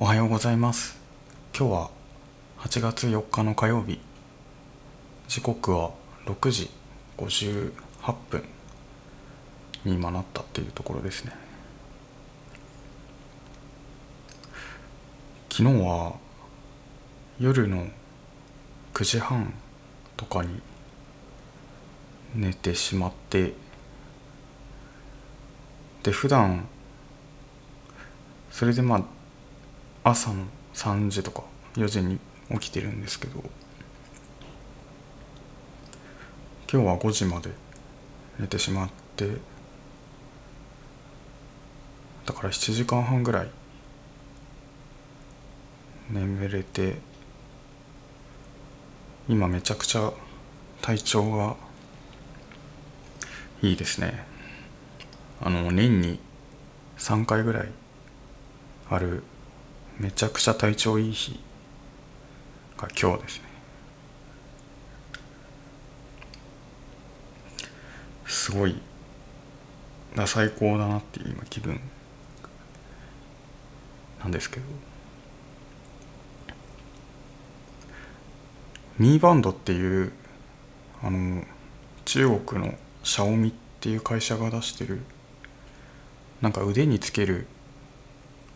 おはようございます。今日は8月4日の火曜日。時刻は6時58分に今なったっていうところですね。昨日は夜の9時半とかに寝てしまってで普段それでまあ朝の3時とか4時に起きてるんですけど今日は5時まで寝てしまってだから7時間半ぐらい眠れて今めちゃくちゃ体調がいいですね。あの年に3回ぐらいあるめちゃくちゃ体調いい日が今日ですね。すごいだ最高だなっていう今気分なんですけど。ミーバンドっていうあの中国のシャオミっていう会社が出してるなんか腕につける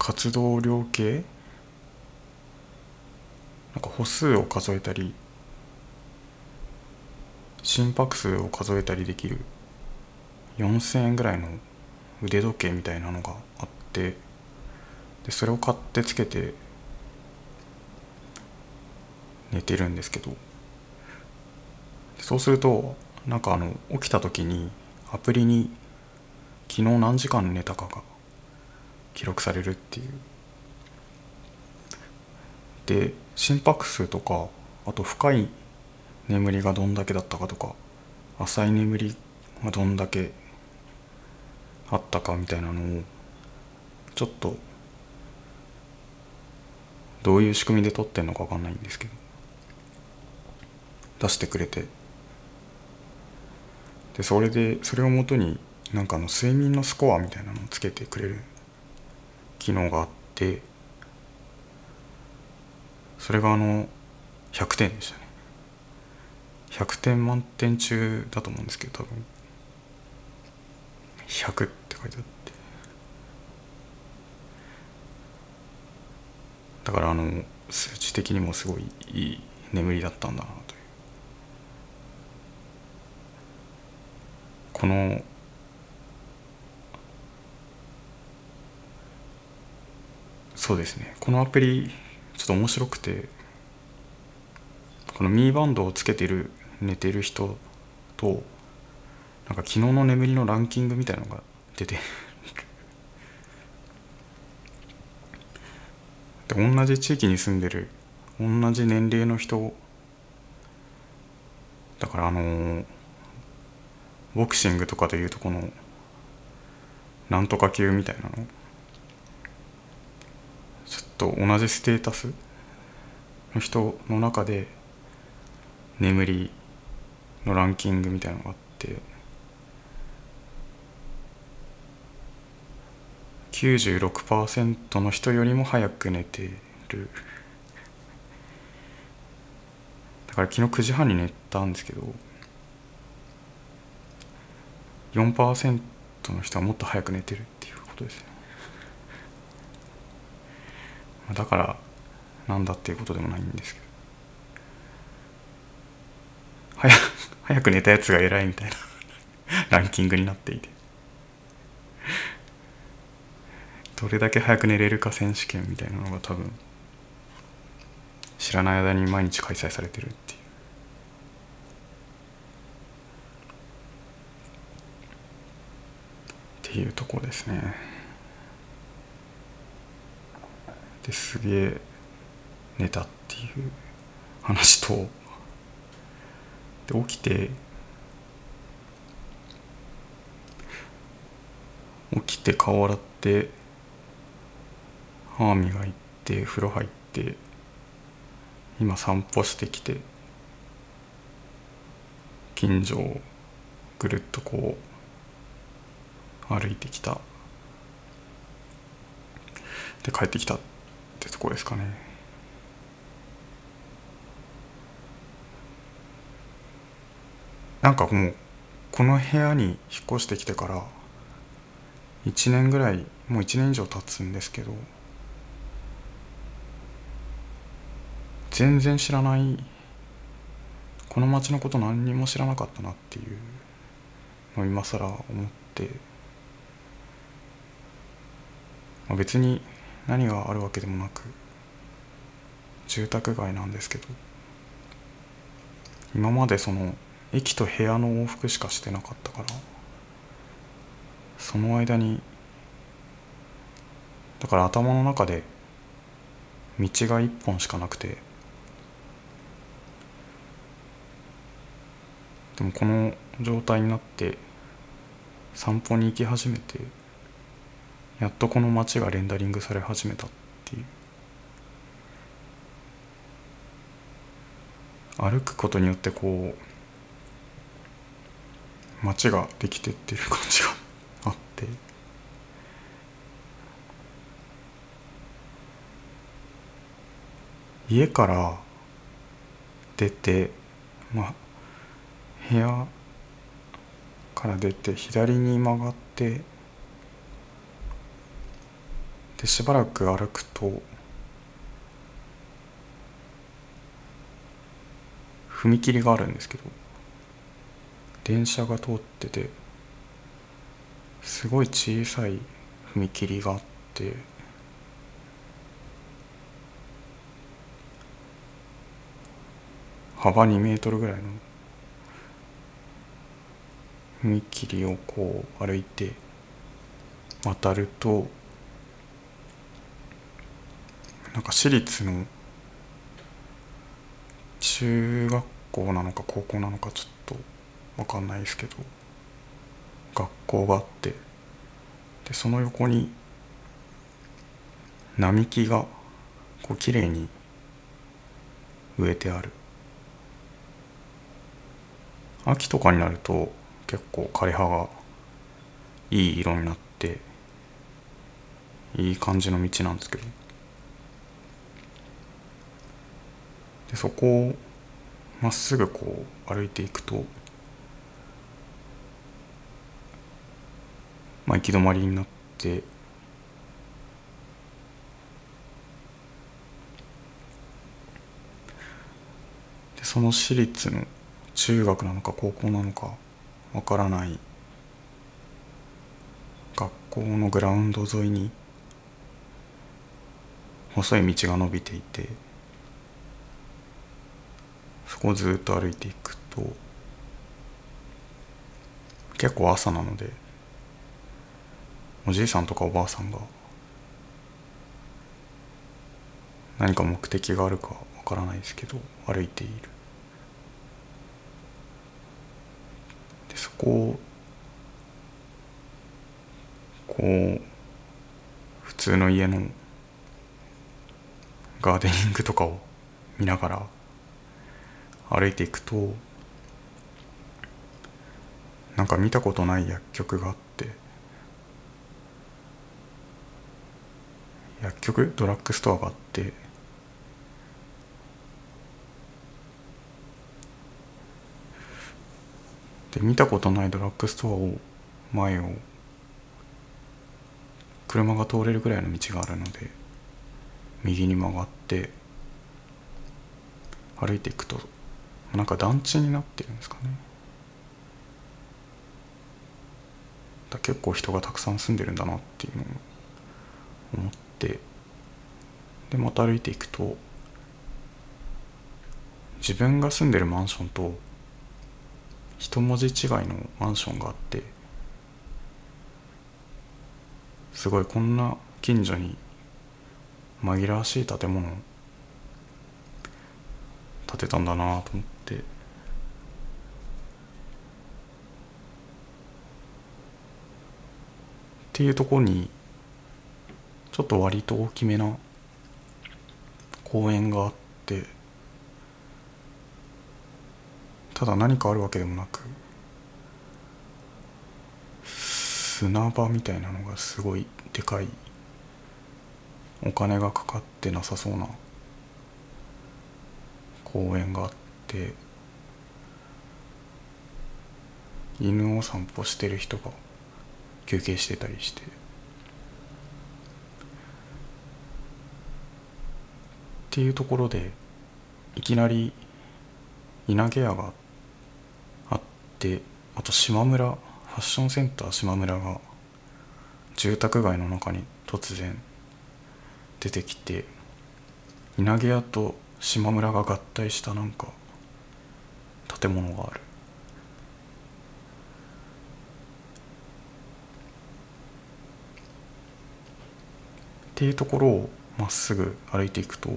活動量計？なんか歩数を数えたり心拍数を数えたりできる4,000円ぐらいの腕時計みたいなのがあってでそれを買ってつけて寝てるんですけど。そうするとなんかあの起きた時にアプリに昨日何時間寝たかが記録されるっていう。で心拍数とかあと深い眠りがどんだけだったかとか浅い眠りがどんだけあったかみたいなのをちょっとどういう仕組みで撮ってんのか分かんないんですけど出してくれて。でそれでそれをもとになんかあの睡眠のスコアみたいなのをつけてくれる機能があってそれがあの100点でしたね。100点満点中だと思うんですけど多分。100って書いてあって。だからあの数値的にもすごいいい眠りだったんだなという。このそうですね。このアプリちょっと面白くてこのミーバンドをつけてる寝てる人となんか昨日の眠りのランキングみたいのが出てで同じ地域に住んでる同じ年齢の人だからあのー、ボクシングとかでいうとこのなんとか級みたいなのちょっと同じステータスの人の中で眠りのランキングみたいなのがあって96%の人よりも早く寝てる。だから昨日9時半に寝たんですけど4%の人はもっと早く寝てるっていうことですね。だからなんだっていうことでもないんですけど。早早く寝たやつが偉いみたいな。ランキングになっていて。どれだけ早く寝れるか選手権みたいなのが多分知らない間に毎日開催されてるっていう。っていうとこですね。ですげえ寝たっていう話とで起きて起きて顔洗って歯磨いて風呂入って今散歩してきて近所をぐるっとこう歩いてきた。で帰ってきた。ってとこですかね。なんかもうこの部屋に引っ越してきてから1年ぐらいもう1年以上経つんですけど全然知らないこの町のこと何にも知らなかったなっていうのを今更思って、まあ、別に何があるわけでもなく住宅街なんですけど今までその駅と部屋の往復しかしてなかったからその間にだから頭の中で道が一本しかなくてでもこの状態になって散歩に行き始めてやっとこの街がレンダリングされ始めたっていう。歩くことによってこう街ができてってる感じがあって。家から出てまあ部屋から出て左に曲がってでしばらく歩くと踏切があるんですけど電車が通っててすごい小さい踏切があって幅2メートルぐらいの踏切をこう歩いて渡るとなんか私立の中学校なのか高校なのかちょっと分かんないですけど学校があってでその横に並木がこう綺麗に植えてある。秋とかになると結構枯葉がいい色になっていい感じの道なんですけどでそこをまっすぐこう歩いていくとまあ行き止まりになってでその私立の中学なのか高校なのかわからない学校のグラウンド沿いに細い道が伸びていてそこをずっと歩いていくと結構朝なのでおじいさんとかおばあさんが何か目的があるかわからないですけど歩いている。そこをこう普通の家のガーデニングとかを見ながら歩いていくとなんか見たことない薬局があって薬局？ドラッグストアがあってで見たことないドラッグストアを前を車が通れるぐらいの道があるので右に曲がって歩いていくとなんか団地になってるんですかね。結構人がたくさん住んでるんだなっていうのを思ってでまた歩いていくと自分が住んでるマンションと一文字違いのマンションがあってすごいこんな近所に紛らわしい建物建てたんだなと思ってっていうところにちょっと割と大きめな公園があってただ何かあるわけでもなく砂場みたいなのがすごいでかいお金がかかってなさそうな公園があって犬を散歩してる人が休憩してたりして。っていうところでいきなり稲毛屋があってあと島村ファッションセンター島村が住宅街の中に突然出てきて稲毛屋と島村が合体したなんか建物がある。っていうところをまっすぐ歩いていくと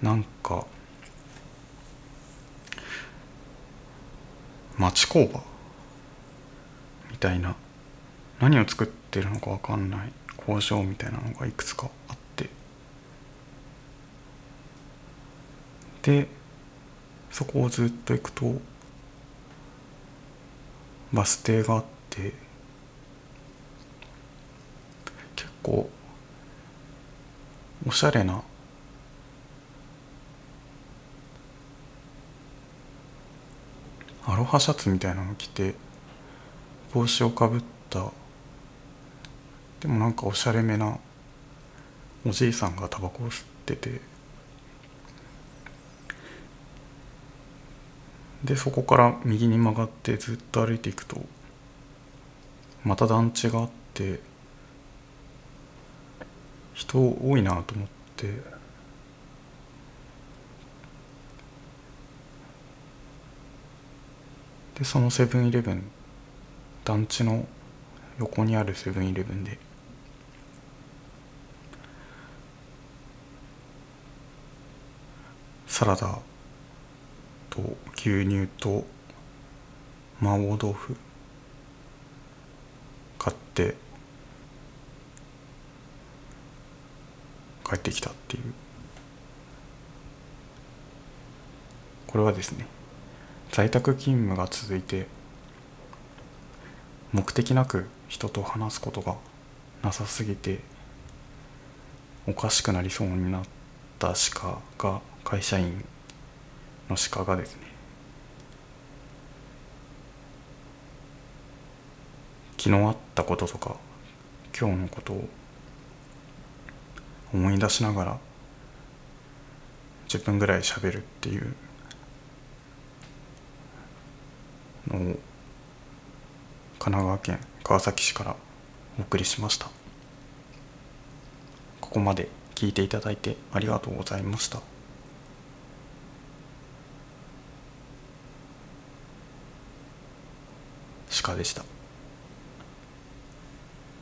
なんか町工場みたいな何を作ってるのか分かんない工場みたいなのがいくつかあってでそこをずっと行くとバス停があって結構おしゃれな。アロハシャツみたいなの着て帽子をかぶった。でもなんかおしゃれめなおじいさんがタバコを吸ってて。でそこから右に曲がってずっと歩いていくとまた団地があって。人多いなと思って。でそのセブンイレブン団地の横にあるセブンイレブンで。サラダと牛乳と麻婆豆腐買って。帰ってきたっていう。これはですね在宅勤務が続いて目的なく人と話すことがなさすぎておかしくなりそうになった鹿が会社員の鹿がですね昨日あったこととか今日のことを思い出しながら10分ぐらい喋るっていうのを神奈川県川崎市からお送りしました。ここまで聞いていただいてありがとうございました。鹿でした。